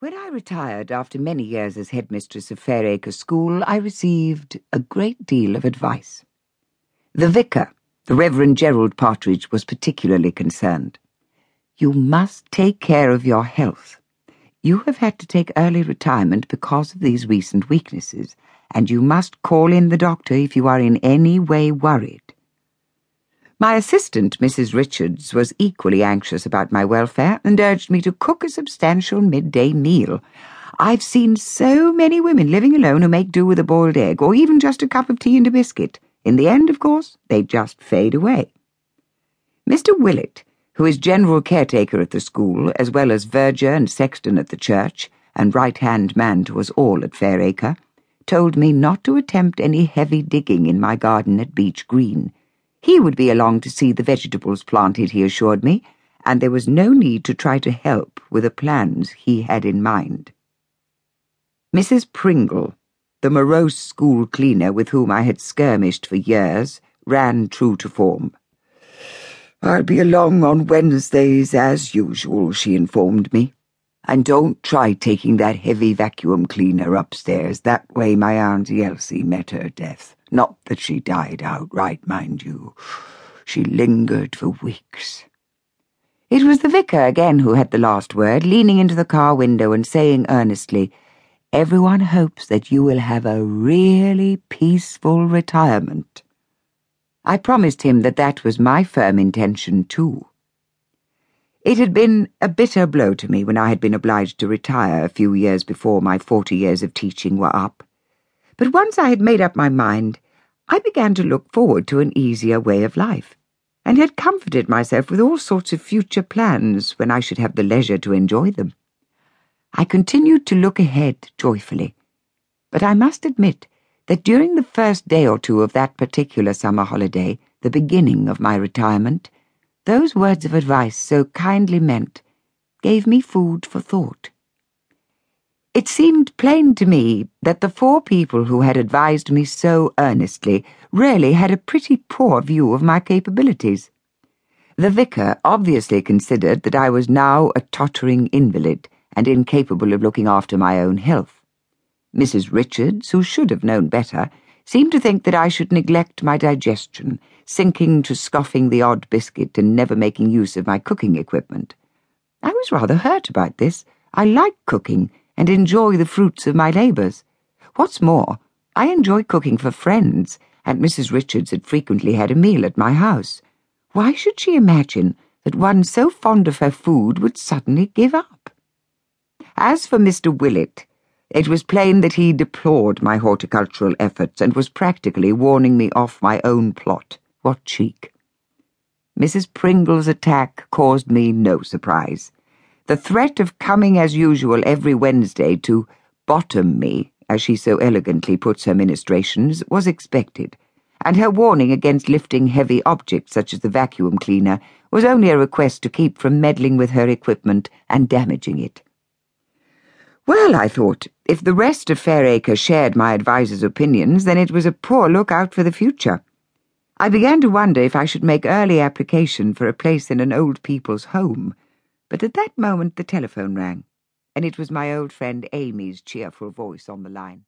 When I retired after many years as headmistress of Fairacre School, I received a great deal of advice. The vicar, the Reverend Gerald Partridge, was particularly concerned. You must take care of your health. You have had to take early retirement because of these recent weaknesses, and you must call in the doctor if you are in any way worried. My assistant, Mrs. Richards, was equally anxious about my welfare and urged me to cook a substantial midday meal. I've seen so many women living alone who make do with a boiled egg, or even just a cup of tea and a biscuit. In the end, of course, they just fade away. Mr. Willett, who is general caretaker at the school, as well as verger and sexton at the church, and right-hand man to us all at Fairacre, told me not to attempt any heavy digging in my garden at Beech Green he would be along to see the vegetables planted, he assured me, and there was no need to try to help with the plans he had in mind. Mrs. Pringle, the morose school cleaner with whom I had skirmished for years, ran true to form. I'll be along on Wednesdays as usual, she informed me. And don't try taking that heavy vacuum cleaner upstairs. That way my Auntie Elsie met her death. Not that she died outright, mind you. She lingered for weeks. It was the vicar again who had the last word, leaning into the car window and saying earnestly, Everyone hopes that you will have a really peaceful retirement. I promised him that that was my firm intention, too. It had been a bitter blow to me when I had been obliged to retire a few years before my forty years of teaching were up. But once I had made up my mind, I began to look forward to an easier way of life, and had comforted myself with all sorts of future plans when I should have the leisure to enjoy them. I continued to look ahead joyfully, but I must admit that during the first day or two of that particular summer holiday, the beginning of my retirement, those words of advice, so kindly meant, gave me food for thought. It seemed plain to me that the four people who had advised me so earnestly really had a pretty poor view of my capabilities. The vicar obviously considered that I was now a tottering invalid and incapable of looking after my own health. Mrs. Richards, who should have known better, seemed to think that I should neglect my digestion sinking to scoffing the odd biscuit and never making use of my cooking equipment. I was rather hurt about this. I like cooking and enjoy the fruits of my labours. What's more, I enjoy cooking for friends, and Mrs. Richards had frequently had a meal at my house. Why should she imagine that one so fond of her food would suddenly give up? As for Mr. Willett, it was plain that he deplored my horticultural efforts and was practically warning me off my own plot. What cheek! Mrs. Pringle's attack caused me no surprise. The threat of coming as usual every Wednesday to bottom me, as she so elegantly puts her ministrations, was expected, and her warning against lifting heavy objects such as the vacuum cleaner was only a request to keep from meddling with her equipment and damaging it. Well, I thought, if the rest of Fairacre shared my adviser's opinions, then it was a poor look out for the future. I began to wonder if I should make early application for a place in an old people's home, but at that moment the telephone rang, and it was my old friend Amy's cheerful voice on the line.